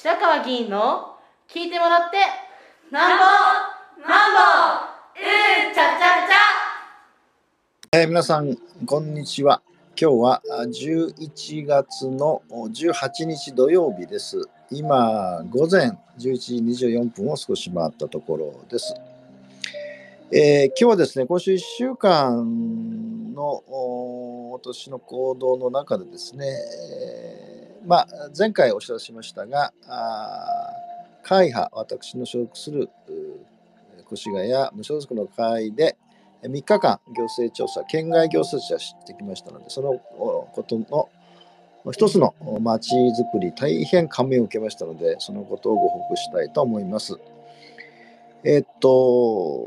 白川議員の聞いてもらってなんぼなんぼうんちゃちゃちえー皆さん、こんにちは。今日は11月の18日土曜日です。今、午前11時24分を少し回ったところです。えー今日はですね、今週1週間のお私の行動の中でですね、えーまあ、前回お知らせしましたが、会派、私の所属する越谷無所属の会で、3日間行政調査、県外行政調査してきましたので、そのことの一つの町づくり、大変感銘を受けましたので、そのことをご報告したいと思います。えっと、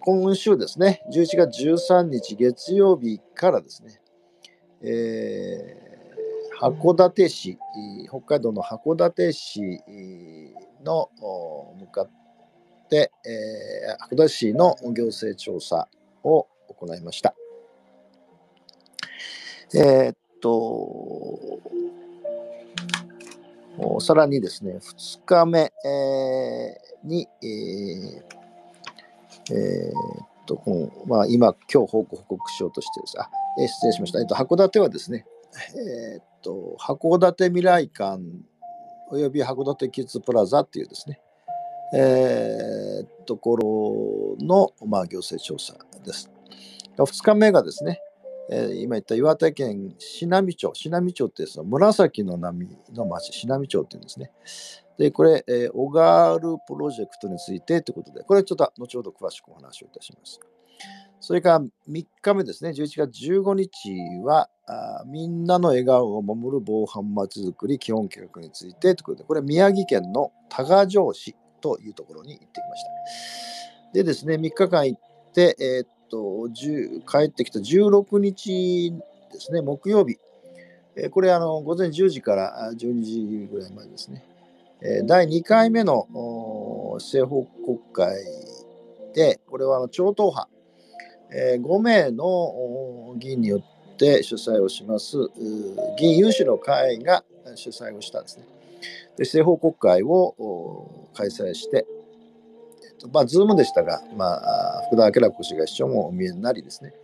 今週ですね、11月13日月曜日からですね、えー函館市、北海道の函館市の向かって、えー函館市の行政調査を行いました。えーっと、さらにですね、2日目、えーに、えーえーっと、まあ、今、今日報告報告しようとしてです。あ、えー失礼しました。えっと、函館はですね、えーと、函館未来館および函館キッズプラザっていうですね、えーところの、まあ、行政調査です。2日目がですね、えー今言った岩手県信美町、信美町ってその紫の波の町、信美町っていうんですね。で、これ、えーオガールプロジェクトについてということで、これちょっと後ほど詳しくお話をいたします。それから3日目ですね、11月15日は、あみんなの笑顔を守る防犯まちづくり基本計画についてということで、これは宮城県の多賀城市というところに行ってきました。でですね、3日間行って、えーっと、帰ってきた16日ですね、木曜日。えーこれあの、午前10時から12時ぐらいまでですね、えー第2回目の政法国会で、これはあの超党派、えー5名の議員によって主催をします議員有志の会が主催をしたんですね。で政法国会を開催して、まあ、ズームでしたが、まあ、福田明子氏が市長もお見えになりですね、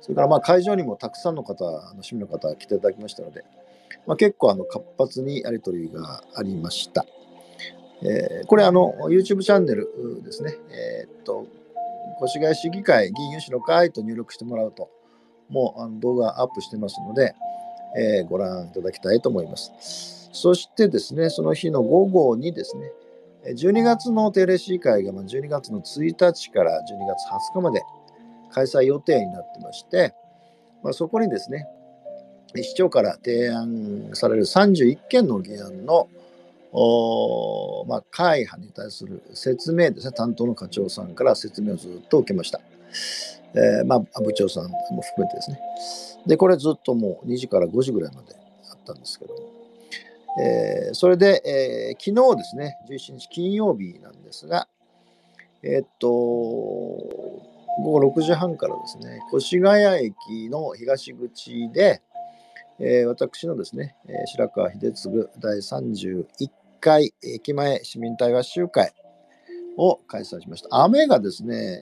それからまあ会場にもたくさんの方、あの市民の方が来ていただきましたので、まあ、結構あの活発にやり取りがありました。えーこれあの、YouTube チャンネルですね、えーっと、越谷市議会議員有志の会と入力してもらうと、もうあの動画アップしてますので、えーご覧いただきたいと思います。そしてですね、その日の午後にですね、12月の定例市議会が12月の1日から12月20日まで開催予定になってまして、まあ、そこにですね、市長から提案される31件の議案のおまあ、会派に対する説明ですね、担当の課長さんから説明をずっと受けました。えーまあ、部長さんも含めてですね。で、これずっともう2時から5時ぐらいまであったんですけども、えーそれで、えー昨日ですね、11日金曜日なんですが、えーっと、午後6時半からですね、越谷駅の東口で、えー私のですね、白川秀次第31回駅前市民対話集会を開催しました。雨がですね、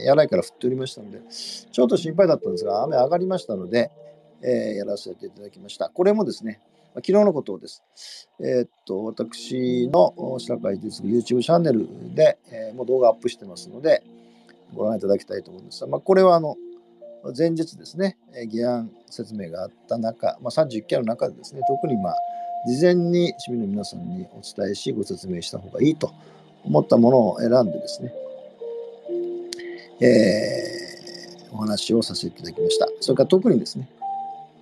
えーやらいから降っておりましたので、ちょっと心配だったんですが、雨上がりましたので、えーやらせていただきました。これもですね、ま昨日のことです。えーっと、私の白川秀次 YouTube チャンネルで、えーもう動画アップしてますので、ご覧いただきたいと思うんですが、まあ、これはあの、前日ですね、議案説明があった中、まあ、31件の中でですね、特にまあ、事前に市民の皆さんにお伝えし、ご説明した方がいいと思ったものを選んでですね、えーお話をさせていただきました。それから特にですね、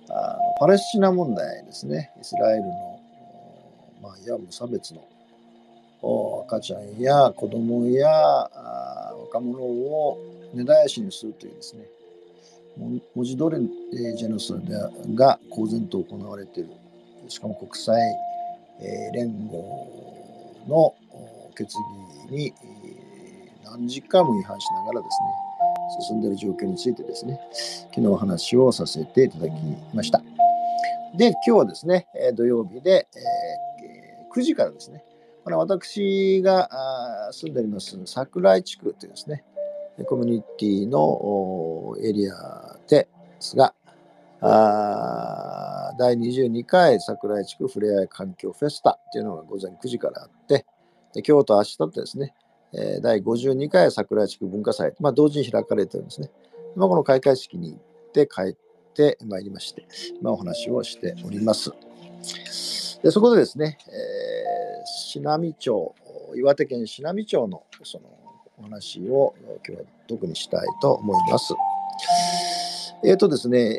あのパレスチナ問題ですね、イスラエルの、まあ、いわば無差別の赤ちゃんや子供や若者を根絶やしにするというですね、文字通りジェノサイドが公然と行われている、しかも国際、連合の決議に、何時間も違反しながらですね、進んでいる状況についてですね、昨日お話をさせていただきました。で、今日はですね、土曜日で、9時からですね、これ私が住んでおります桜井地区というですね、コミュニティのエリアですが、あ第22回桜井地区ふれあい環境フェスタっていうのが午前9時からあって、で今日と明日とですね、え第52回桜井地区文化祭、まあ、同時に開かれてるんですね。まあ、この開会式に行って帰ってまいりまして、まあ、お話をしております。でそこでですね、えー、信美町、岩手県信美町のそのお話を今日は特にしたいと思います。えっ、ー、とですね、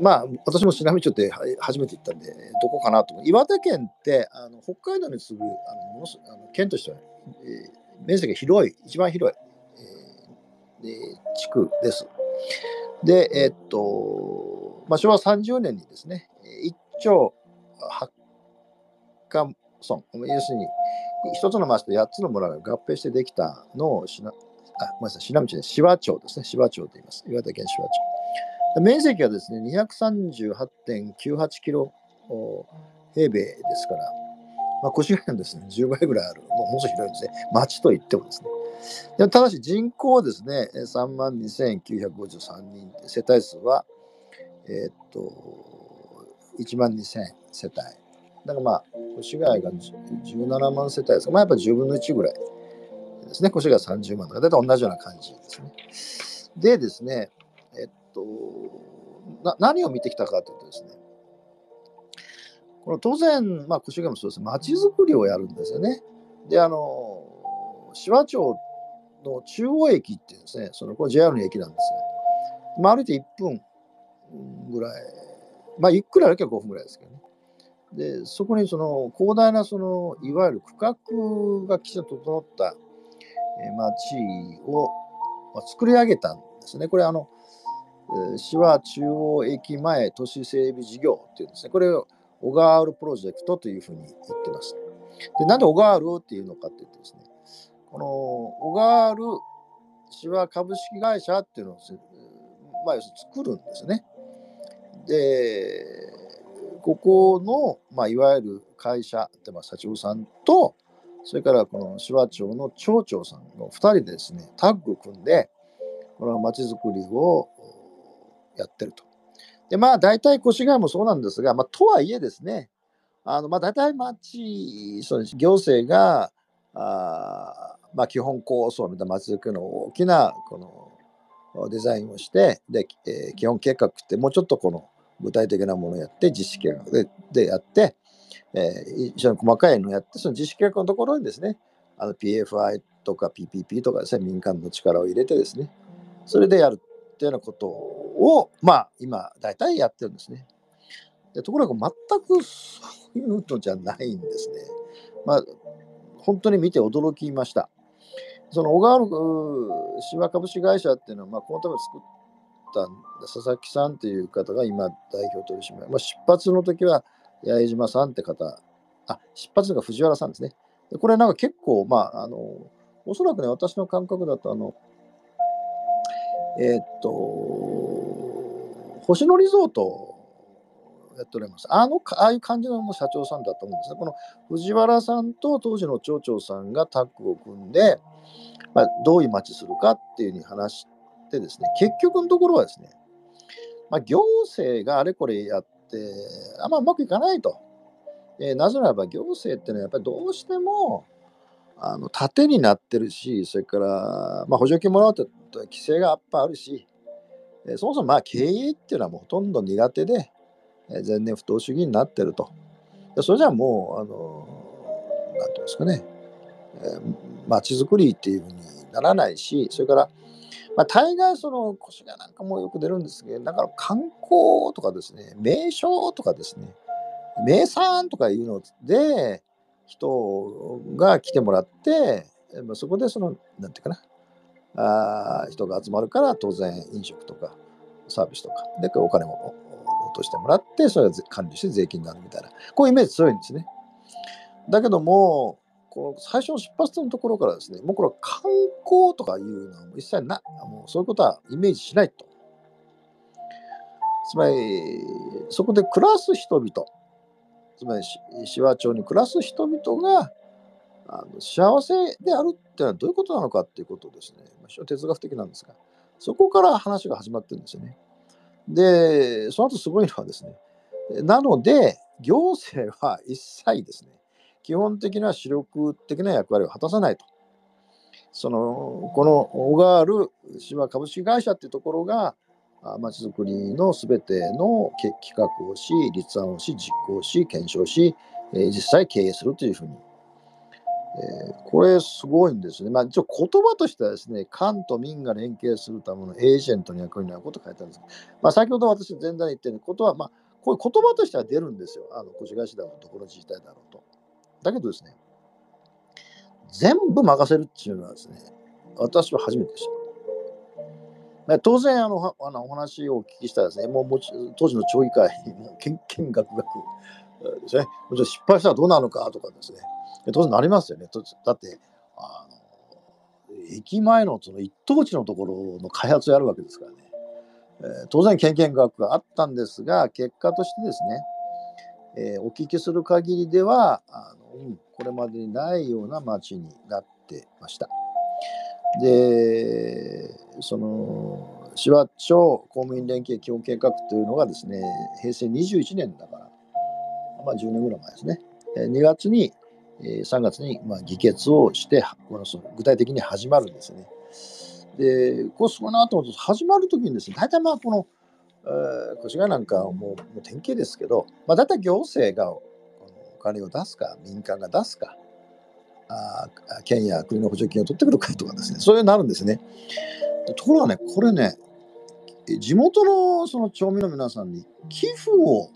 まあ、私も信美町って初めて行ったんで、どこかなと。岩手県ってあの北海道に次ぐあのものあの県としては、えー、面積が広い、一番広い、えー、地区です。で、えっ、と、まあ、昭和30年にですね、一町八カ村、要するに、一つの町と八つの村が合併してできたのをしな、あ、ごめんなさい、信濃町で紫波町ですね。紫波町と言います。岩手県紫波町。面積はですね、238.98キロ平米ですから、まあ、越谷のですね、10倍ぐらいある、もうものすごい広いですね。町といってもですね。でただし人口はですね、3万2953人、世帯数は、えー、っと、1万2000世帯。だからまあ、越谷が17万世帯ですかまあやっぱ10分の1ぐらいですね。越谷30万とか、大体同じような感じですね。でですね、な何を見てきたかというとですね、この当然、まあ、越谷もそうです。街づくりをやるんですよね。で、あの、紫波町の中央駅っていうですね、そのこれ JR の駅なんですが、まあ、歩いて1分ぐらい、まあ、ゆっくり歩けば5分ぐらいですけどね。で、そこにその広大なそのいわゆる区画がきちんと整った街を作り上げたんですね。これあの、市は中央駅前都市整備事業っていうんですね。これを小川ールプロジェクトというふうに言ってます。で、なんで小川ールっていうのかっていうとですね、この小川ール市は株式会社っていうのを、まあ、作るんですね。で、ここの、まあ、いわゆる会社って、まあ、社長さんと、それからこの紫波町の町長さんの2人でですね、タッグ組んで、この町づくりをやってると。で、まあ、大体越谷もそうなんですが、まあ、とはいえですね、あのまあ、大体町、そうです行政が、あまあ、基本構想みたいな町づくりの大きなこのデザインをして、で、えー、基本計画ってもうちょっとこの具体的なものをやって、実施計画ででやって、えー、一緒に細かいのをやって、その実施計画のところにですね、あの PFI とか PPP とかですね、民間の力を入れてですね、それでやるっていうようなことを、をまあ、今、大体やってるんですね。でところが全くそういうのじゃないんですね。まあ、本当に見て驚きました。その小川の芝株式会社っていうのは、まあ、このため作った佐々木さんっていう方が今代表取締役、まあ、出発の時は八重島さんって方、あ、出発が藤原さんですね。でこれなんか結構、まあ、あの、おそらくね、私の感覚だと、あの、えー、っと、星野リゾートやっております。あの、ああいう感じの社長さんだと思うんですね。この藤原さんと当時の町長さんがタッグを組んで、まあ、どういう街するかっていうふうに話してですね、結局のところはですね、まあ、行政があれこれやって、あんまうまくいかないと。えー、なぜならば行政っていうのはやっぱりどうしてもあの盾になってるし、それから、まあ、補助金もらうと規制がやっぱあるし、え、そもそもまあ経営っていうのはもうほとんど苦手で、えー、前年不当主義になってると。それじゃあもう、あの、なんていうんですかね、えー、街づくりっていうふうにならないし、それから、まあ、大概その腰がなんかもよく出るんですけど、だから観光とかですね、名所とかですね、名産とかいうので、人が来てもらって、まあ、そこでその、なんていうかな、あ人が集まるから当然飲食とかサービスとか。でお金も落としてもらってそれを管理して税金になるみたいな。こういうイメージ強いんですね。だけどもこの最初の出発点のところからですね、もうこれは観光とかいうのは一切な、もうそういうことはイメージしないと。つまり、そこで暮らす人々、つまり紫波町に暮らす人々があの幸せであるってのはどういうことなのかっていうことをですね、非常に哲学的なんですが、そこから話が始まってるんですよね。で、その後すごいのはですね、なので、行政は一切ですね、基本的な主力的な役割を果たさないと。その、この小川ある芝株式会社っていうところが、まちづくりのすべての企画をし、立案をし、実行し、検証し、え実際経営するというふうにえー、これすごいんですね。まあ、一応言葉としてはですね、官と民が連携するためのエージェントの役になること書いてあるんですけどまあ、先ほど私前段言ったように、ことは、まあ、こういう言葉としては出るんですよ。あの、越谷市だろうと、この自治体だろうと。だけどですね、全部任せるっていうのはですね、私は初めてでした。当然あの、あのお話をお聞きしたらですね、もうもち当時の町議会、もう、けんけんがくがくですね、もちろん失敗したらどうなるのかとかですね、当然なりますよね。だって、あの駅前のその一等地のところの開発をやるわけですからね。えー、当然、経験学があったんですが、結果としてですね、えー、お聞きする限りではあの、これまでにないような街になってました。で、その、手話町公務員連携基本計画というのがですね、平成21年だから、まあ10年ぐらい前ですね、2月に3月にまあ議決をして、このその具体的に始まるんですね。で、こうその後、始まるときにですね、大体まあこの、えー、越谷なんかはもうもう典型ですけど、まあ、大体行政がお金を出すか、民間が出すか、あ県や国の補助金を取ってくるかとかですね、そういうのあるんですね。ところがね、これね、地元のその町民の皆さんに寄付を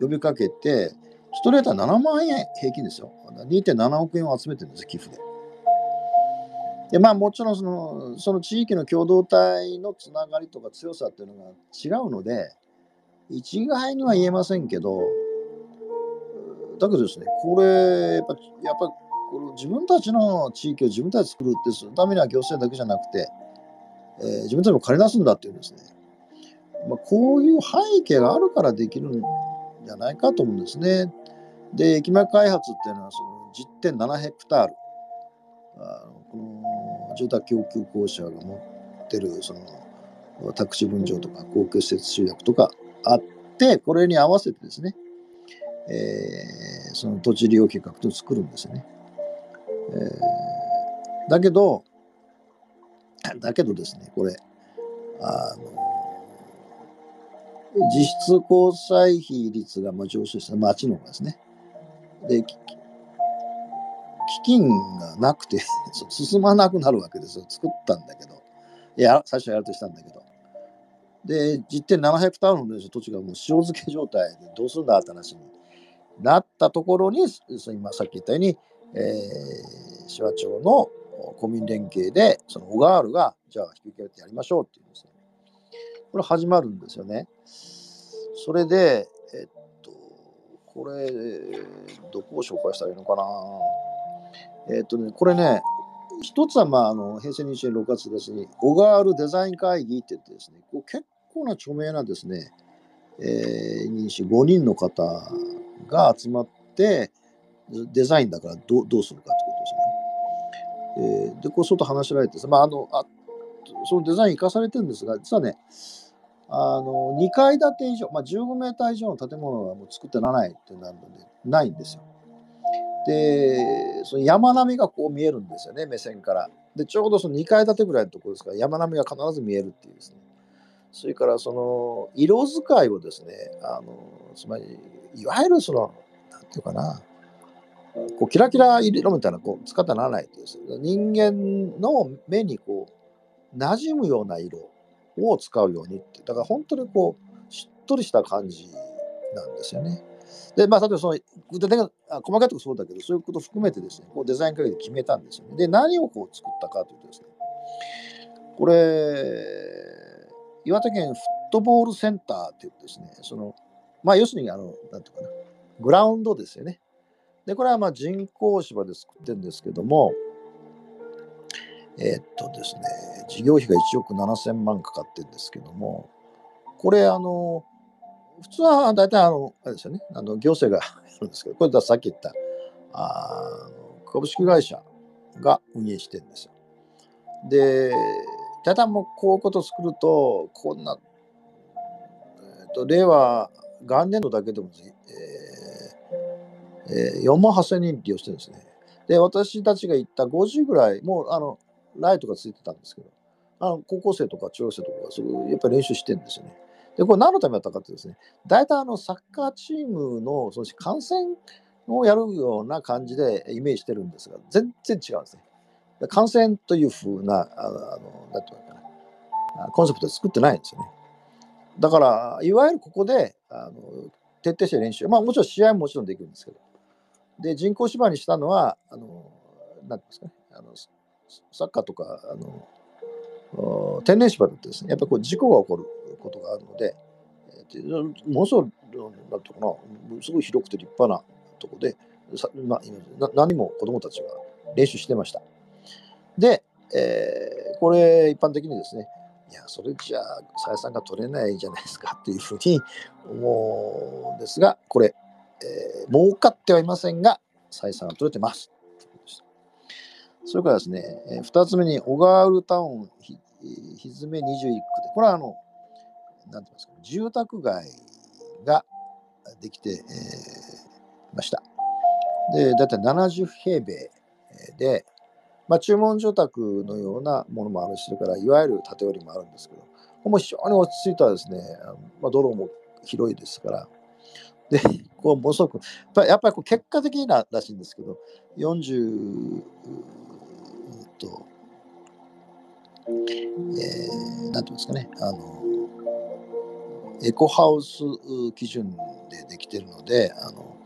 呼びかけて、1レーター7万円平均ですよ。2.7億円を集めてるんです、寄付で。で、まあもちろんその、その地域の共同体のつながりとか強さっていうのが違うので、一概には言えませんけど、だけどですね、これ、やっぱ、やっぱこの自分たちの地域を自分たちで作るってするためには行政だけじゃなくて、えー、自分たちも借り出すんだっていうんですね。まあ、こういう背景があるからできるんじゃないかと思うんですね。で、駅前開発っていうのはその10.7ヘクタール、あのこの住宅供給公社が持ってるその宅地分譲とか公共施設集約とかあって、これに合わせてですね、えー、その土地利用計画と作るんですよね。えー、だけど、だけどですね、これ、あの、実質交際費率がまあ上昇した町の方がですね、で、基金がなくて 進まなくなるわけですよ。作ったんだけど。いや、最初はやるとしたんだけど。で、実点7ヘクタールの土地がもう塩漬け状態でどうするんだって話になったところに、今さっき言ったように、えー、紫波町の公民連携で、その小川ールが、じゃあ引き受けてやりましょうっていうんですね。これ始まるんですよね。それで、えっとこれ、どこを紹介したらいいのかな。えっ、とね、これね、一つは、まあ、あの平成22年6月ですね、小川るデザイン会議って言ってですね、こう結構な著名なですね、えー、5人の方が集まって、デザインだからどどうするかってことですね。えー、で、こう外話しられて、まあ、あのあそのデザイン生かされてるんですが、実はね、あの2階建て以上、まあ、15メーター以上の建物はもう作ってならないってなるので、ないんですよ。で、その山並みがこう見えるんですよね、目線から。で、ちょうどその2階建てぐらいのところですから、山並みが必ず見えるっていうですね。それからその色使いをですね、あのつまり、いわゆるその、なんていうかな、こうキラキラ色みたいなこう使ってならないとです、人間の目にこう馴染むような色を使うようにって、だから本当にこう、しっとりした感じなんですよね。で、まあ、例えばその、具体的な、細かいとこそうだけど、そういうこと含めてですね、こうデザイン会議で決めたんですよね。で、何をこう作ったかというとですね、これ、岩手県フットボールセンターっていうですね、その、まあ、要するに、あの、なんていうかな、グラウンドですよね。で、これはまあ人工芝で作ってるんですけども、えー、っとですね、事業費が1億7000万かかってるんですけども、これ、あの、普通は大体あの、あれですよね、あの行政が やるんですけど、これださっき言ったあ株式会社が運営してるんですよ。で、大体もうこういうことを作ると、こんな、えー、と令和元年度だけでも、えーえー、4万8000人利用してるんですね。で、私たちが行った50ぐらい、もうあのライトがついてたんですけど、あの高校生とか中学生とかがそれやっぱり練習してるんですよね。で、これ何のためだったかってですね、大体あのサッカーチームのその観戦をやるような感じでイメージしてるんですが、全然違うんですね。観戦というふうな、あの、なんていうのかな、コンセプトで作ってないんですよね。だから、いわゆるここで、あの徹底して練習、まあもちろん試合ももちろんできるんですけど、で、人工芝にしたのは、あの、なんですか、あのサッカーとか、あの、天然芝だってですね、やっぱりこう事故が起こることがあるので、えー、ものすごい、なんていうかな、すごい広くて立派なとこで、さまあ、何も子供たちが練習してました。で、えー、これ一般的にですね、いや、それじゃあ採算が取れないじゃないですかっていうふうに思うんですが、これ、えー、儲かってはいませんが、採算が取れてます。それからですね、えー、2つ目に、小川ウルタウンひ、ひずめ21区で、これはあの、なんて言いますか、住宅街ができて、えー、ました。で、だいたい70平米で、まあ、注文住宅のようなものもあるし、それからいわゆる建売りもあるんですけど、ここも非常に落ち着いたですね、まあ、道路も広いですから、で、こうものすごく、やっぱりこう結果的ならしいんですけど、40と、えー、なんていうんですかね、あの、エコハウス基準でできてるので、あの、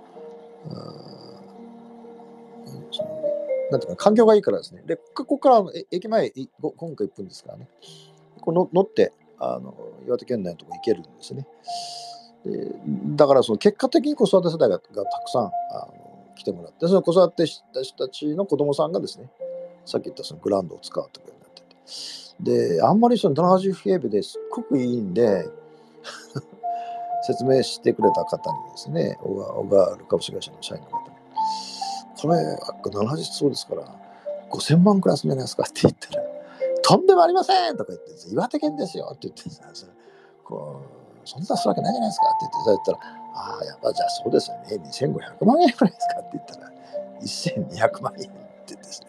そのなんていうか、環境がいいからですね。で、ここから駅前、今回1分ですからね。この乗って、あの岩手県内のとこ行けるんですね。でだからその結果的に子育て世代がたくさんあの来てもらって、その子育てした人たちの子供さんがですね、さっき言ったそのグランドを使うというようになってて。で、あんまりその70平米ですっごくいいんで、説明してくれた方にですね、小川株式会社の社員の方に、これ、70そうですから、5000万くらいするんじゃないですかって言ったら、とんでもありませんとか言って、岩手県ですよって言ってさ、こうそんなするわけないじゃないですかって言って、そう言ったら、ああ、やっぱじゃあそうですよね、2500万円くらいですかって言ったら、1200万円って言ってですね、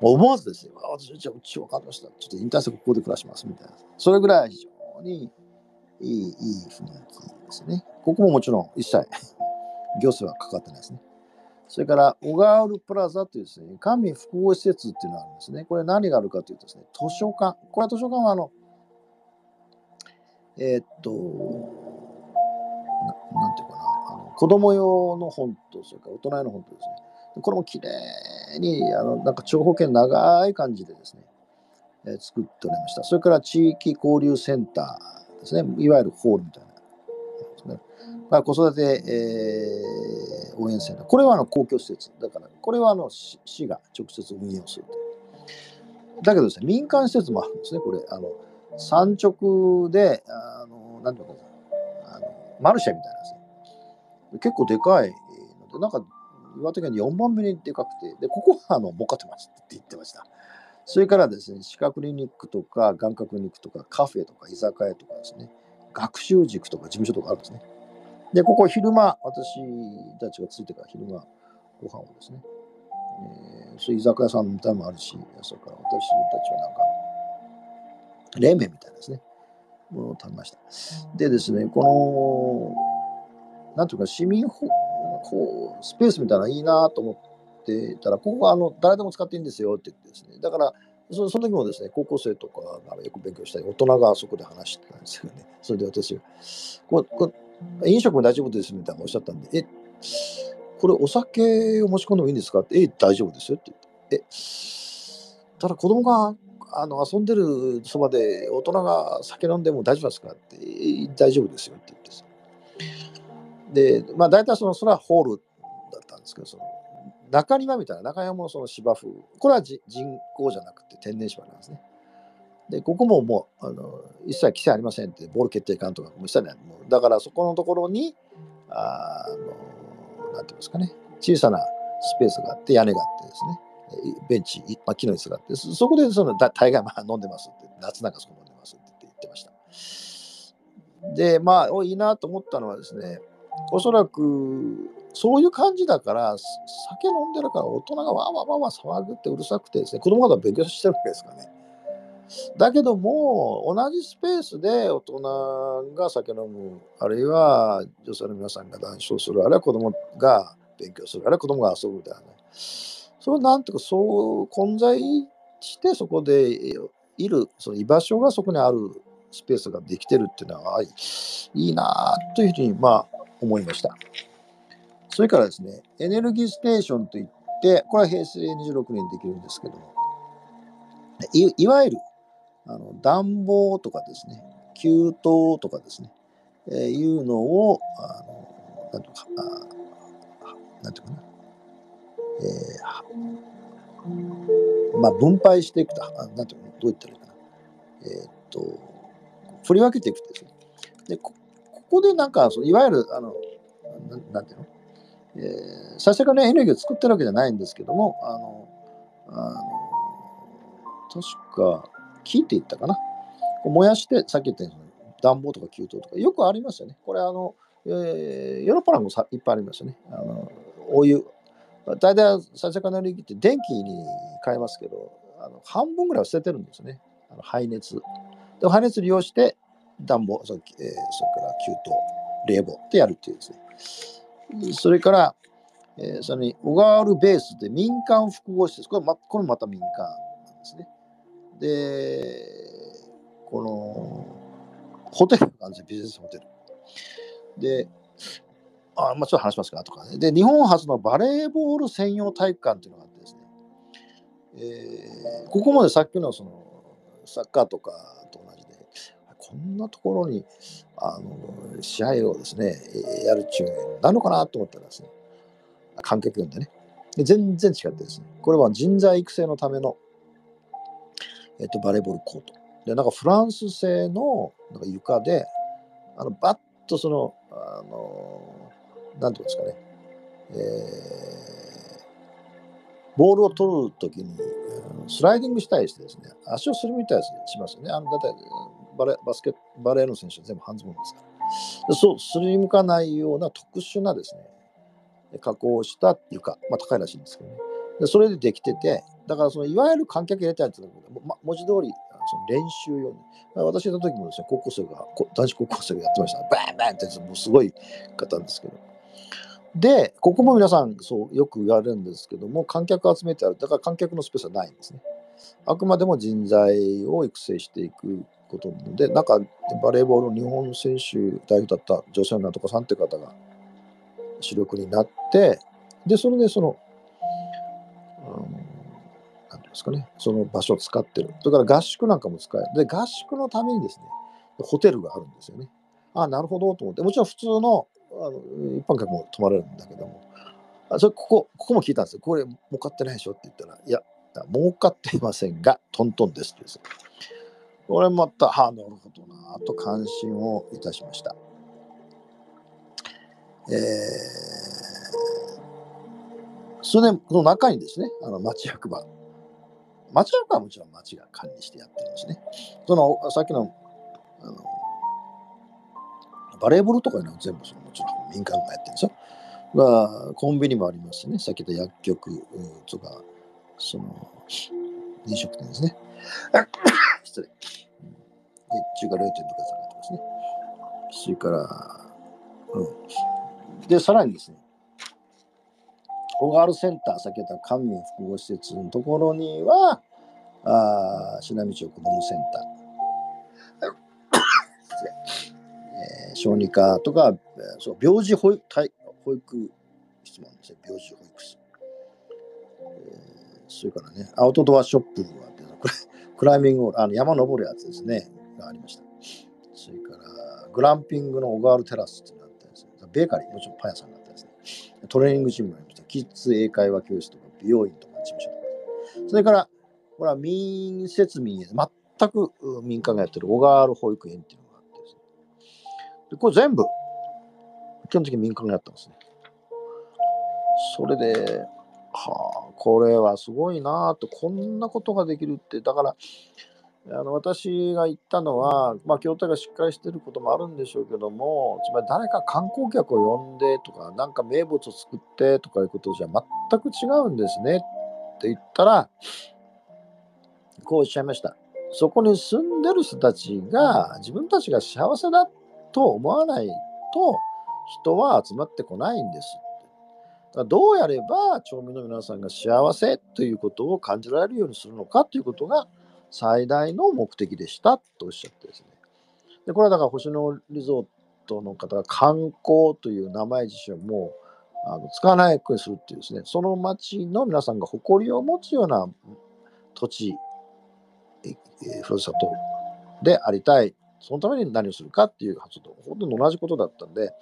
もう思わずですね、私、じゃあうち分かりました。ちょっと引退してここで暮らしますみたいな。それぐらい非常にいい、いい雰囲気ですね。ここももちろん一切行政はかかってないですね。それから、小川ウルプラザというですね、官民複合施設っていうのがあるんですね。これ何があるかというとですね、図書館。これは図書館はあの、えー、っとな、なんていうかな、あの子供用の本と、それから大人用の本とですね、これもきれいに、あのなんか長方形長い感じでですね、えー、作っておりました。それから地域交流センターですね、いわゆるホールみたいな。まあ、子育て、えー、応援センター。これはあの公共施設。だから、これはあの市が直接運営をするだけどですね、民間施設もあるんですね、これ。あの産直で、あの、なんていうかあの、マルシェみたいなですね。結構でかいので、なんか、岩手県で4番目にでかくて、で、ここはあの儲かってますって言ってました。それからですね、歯科クリニックとか、眼科クリニックとか、カフェとか、居酒屋とかですね、学習塾とか事務所とかあるんですね。で、ここ昼間、私たちがついてから昼間、ご飯をですね、えー、そういう居酒屋さんみたいもあるし、それから私たちはなんか、冷麺みたいなですね、ものを食べました。でですね、この、なんていうか、市民こうスペースみたいなのいいなと思ってたら、ここはあの誰でも使っていいんですよって言ってですね、だからそその時もですね、高校生とかがよく勉強したり、大人があそこで話してたんですよね。それで私が、飲食も大丈夫ですみたいなおっしゃったんで、え、これお酒を持ち込んでもいいんですか？って、え、大丈夫ですよって言って。え、ただ子供があの遊んでるそばで大人が酒飲んでも大丈夫ですかって、大丈夫ですよって言ってで、まあ大体その、それはホールだったんですけど、その中庭みたいな、中庭もその芝生、これは人工じゃなくて天然芝なんですね。で、ここももう、あの一切規制ありませんって、ボール決定監督がもう一切ない。だからそこのところに、あの、なんていうんですかね、小さなスペースがあって、屋根があってですね、ベンチ、まあ、木の椅子があって、そこでその大概まあ飲んでますって、夏なんかそこ飲んでますって言ってました。で、まあ、いいなと思ったのはですね、おそらく、そういう感じだから、酒飲んでるから大人がわわわわ騒ぐってうるさくてですね、子供方は勉強してるわけですかね。だけども、同じスペースで大人が酒飲む、あるいは女性の皆さんが談笑する、あるいは子供が勉強する、あるいは子供が遊ぶではない。それなんとかそう混在してそこでいる、その居場所がそこにあるスペースができてるっていうのは、いいなというふうに、まあ、思いました。それからですね、エネルギーステーションといって、これは平成26年にできるんですけども、いわゆるあの暖房とかですね、給湯とかですね、えー、いうのを、あのなんとか、あなんていうかな、えー、まあ、分配していくと、あなんていうの、どう言ったらいいかな、えー、っと、振り分けていくとですね、でここでなんか、そのいわゆる、あのななんていうの、えー、最初からね、エネルギーを作ってるわけじゃないんですけども、あの、あの確か、木って言ったかな。燃やして、さっき言ったように暖房とか給湯とか、よくありますよね。これ、あの、えー、ヨーロッパなんもさいっぱいありますよね。あのお湯。大体、最初からエネルギーって電気に変えますけど、あの半分ぐらいは捨ててるんですね。あの排熱。で、排熱利用して、暖房、そ,、えー、それから給湯、冷房ってやるっていうですね。それから、えー、それに、小川ールベースで民間複合施設、これ,、ま、これまた民間なんですね。で、この、ホテルなんですよ、ビジネスホテル。で、あまあ、ちょっと話しますか、とかね。で、日本初のバレーボール専用体育館っていうのがあってですね、えー、ここまでさっきのそのサッカーとかと同じで、こんなところにあの試合をですね、やるっちゅうなのかなと思ったらですね、観客呼んでね、で全然違ってですね、これは人材育成のための、えっと、バレーボールコート。で、なんかフランス製のなんか床で、あのバッとその、あの、なんていうんですかね、えー、ボールを取るときに、スライディングしたりしてですね、足をするみたいしますよね。あのだってバレバスケバレーの選手は全部半ズボンですから。そう、すりむかないような特殊なですね、加工をした床、まあ高いらしいんですけどね。でそれでできてて、だからそのいわゆる観客入れたやつま、文字通りその練習用に。私の時もですね、高校生が、男子高校生がやってました。バンバンってもうすごい方ですけど。で、ここも皆さんそうよく言われるんですけども、観客を集めてある。だから観客のスペースはないんですね。あくまでも人材を育成していくことなので、なんかバレーボールの日本選手代表だった女性のなんとかさんって方が主力になって、で、それでその、なんですかね、その場所を使ってる。それから合宿なんかも使える。で、合宿のためにですね、ホテルがあるんですよね。あ、なるほどと思って、もちろん普通のあの一般客も泊まれるんだけども、あそれここ、ここも聞いたんですよ。これ、儲かってないでしょって言ったら、いや、儲かっていませんが、トントンですってです。これまた、はあ、なるほどな、と関心をいたしました。えー、それで、この中にですね、あの町役場、町役場はもちろん町が管理してやってるんですね。その、さっきの、あの、バレーボールとかいうのは全部そのもちろん民間がやってるんですよ。まあ、コンビニもありますしね、さっき言った薬局とか、その、飲食店ですね。失礼。で中華料理店とかされてますね。それから、うん。で、さらにですね、小川センター、先ほど官民複合施設のところには、あ品道子どもセンター小児科とか、そう病児保育保育室もですよ、病児保育室。えー、それからね、アウトドアショップがあって、これ、クライミングあの山登るやつですね、がありました。それから、グランピングの小川テラスっていうのがあったんですねベーカリー、もちろんパン屋さんがあったんですね。トレーニングジムもありました。キッズ英会話教室とか、美容院とか、事務所とか。それから、これは民設民へ、全く民間がやってる小川保育園っていうのが。で、これ全部、基本的に民間がやったんですね。それで、はあ、これはすごいなと、こんなことができるって、だから、あの私が言ったのは、まあ、協定がしっかりしてることもあるんでしょうけども、つまり誰か観光客を呼んでとか、なんか名物を作ってとかいうことじゃ全く違うんですねって言ったら、こうおっしゃいました。そこに住んでる人たちが自分たちが幸せだと思わないと人は集まってこないんです。どうやれば町民の皆さんが幸せということを感じられるようにするのかということが最大の目的でしたとおっしゃってですね。でこれはだから星野リゾートの方が観光という名前自身もあの使わないようにするっていうですね、その町の皆さんが誇りを持つような土地、ふるさとでありたい。そのために何をするかっていう発想とほとんど同じことだったんで、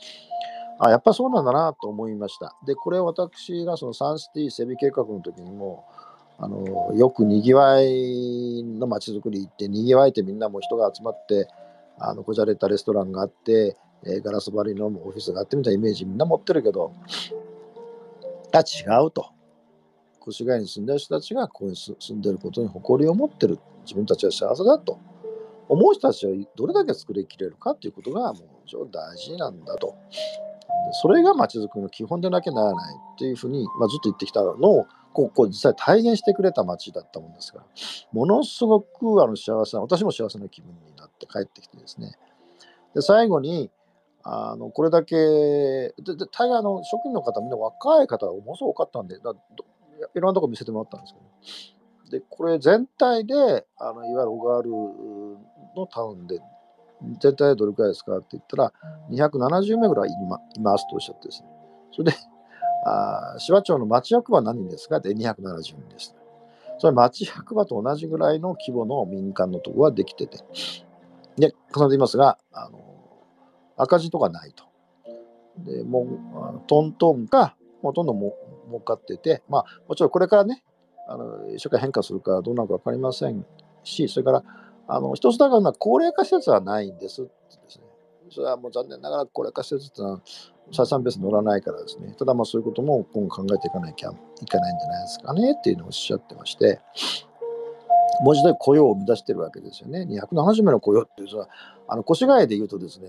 あ、やっぱそうなんだなと思いました。で、これ私がそのサンシティ整備計画の時にも、あのよくにぎわいの街づくり行ってにぎわいてみんなも人が集まってあのこじゃれたレストランがあって、え、ガラス張りのオフィスがあってみたいなイメージみんな持ってるけどあ違うと。越谷に住んでる人たちがここに住んでることに誇りを持ってる。自分たちは幸せだと。思う人たちをどれだけ作りきれるかということがもう非常に大事なんだとそれが街づくりの基本でなきゃならないっていうふうに、まあ、ずっと言ってきたのをここ実際体現してくれた街だったもんですから、ものすごくあの幸せな、私も幸せな気分になって帰ってきてですね。で、最後に、あのこれだけ、でで大概の職員の方、みんな若い方がものすごく多かったんで、いろんなとこ見せてもらったんですけど、で、これ全体で、あのいわゆる小川ルのタウンで、全体でどれくらいですかって言ったら、270名ぐらいいますとおっしゃってですね。それで、あ芝町の町役場何人ですかで270人です。それ町役場と同じぐらいの規模の民間のところができてて、で、重ねていますが、あの赤字とかないと。で、もう、トントンか、ほとんども儲かってて、まあ、もちろんこれからね、あの社会変化するかどうなるか分かりませんし、それから、あの一つだから高齢化施設はないんですですね。それはもう残念ながら高齢化施設ってのは採算ベース乗らないからですね、ただまあそういうことも今後考えていかなきゃいけないんじゃないですかねっていうのをおっしゃってまして、文字で雇用を生み出してるわけですよね。270名の雇用っていうのは、あの越谷で言うとですね、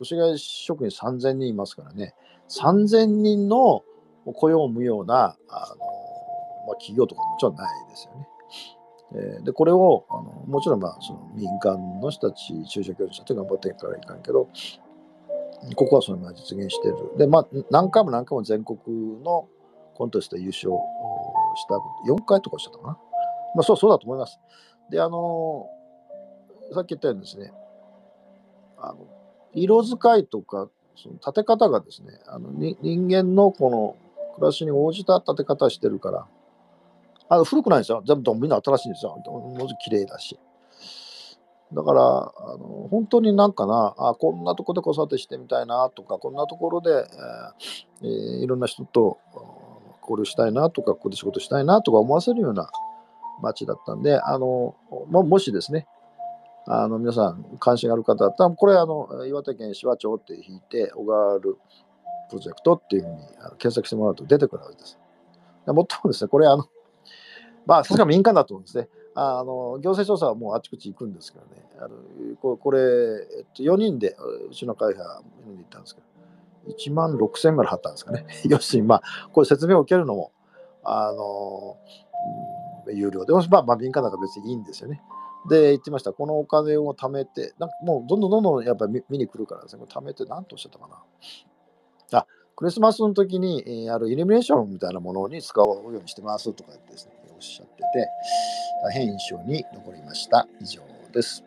越谷職員3000人いますからね、3000人の雇用を生むようなあの、まあ、企業とかもちろんないですよね。えでこれをあのもちろんまあその民間の人たち、中小企業者って頑張っていかないかんけど、ここはそのまま実現してる。で、まあ、何回も何回も全国のコンテスト優勝した4回とかしたかな。まあ、そう、そうだと思います。で、あのさっき言ったようにですね、あの色使いとか、その建て方がですね、あの人間のこの暮らしに応じた建て方してるから、あの古くないんですよ。全部みんな新しいんですよ。ものすご綺麗だし。だから、あの本当になんかなあ、こんなとこで子育てしてみたいなとか、こんなところで、えー、いろんな人と交流したいなとか、ここで仕事したいなとか思わせるような街だったんで、あのももしですね、あの皆さん関心がある方だったら、これあの、岩手県紫波町って引いて、小川るプロジェクトっていうふうに検索してもらうと出てくるわけです。もっともですね、これあの、まあ、さすが民間だと思うんですね。あの行政調査はもうあちこち行くんですけどね、あのここれ、えっと、4人でうちの会社見に行ったんですけど、1万6000円ぐらい払ったんですかね。要するに、まあ、これ説明を受けるのも、あの、うん、有料で、まあ、まあ、民間だから別にいいんですよね。で、言ってました、このお金を貯めて、なんかもうどんどんどんどんやっぱり見に来るからですね、貯めて何とおっしゃったかな。あ、クリスマスの時に、あるイルミネーションみたいなものに使うようにしてますとか言ってですね、おっしゃってて、大変印象に残りました。以上です。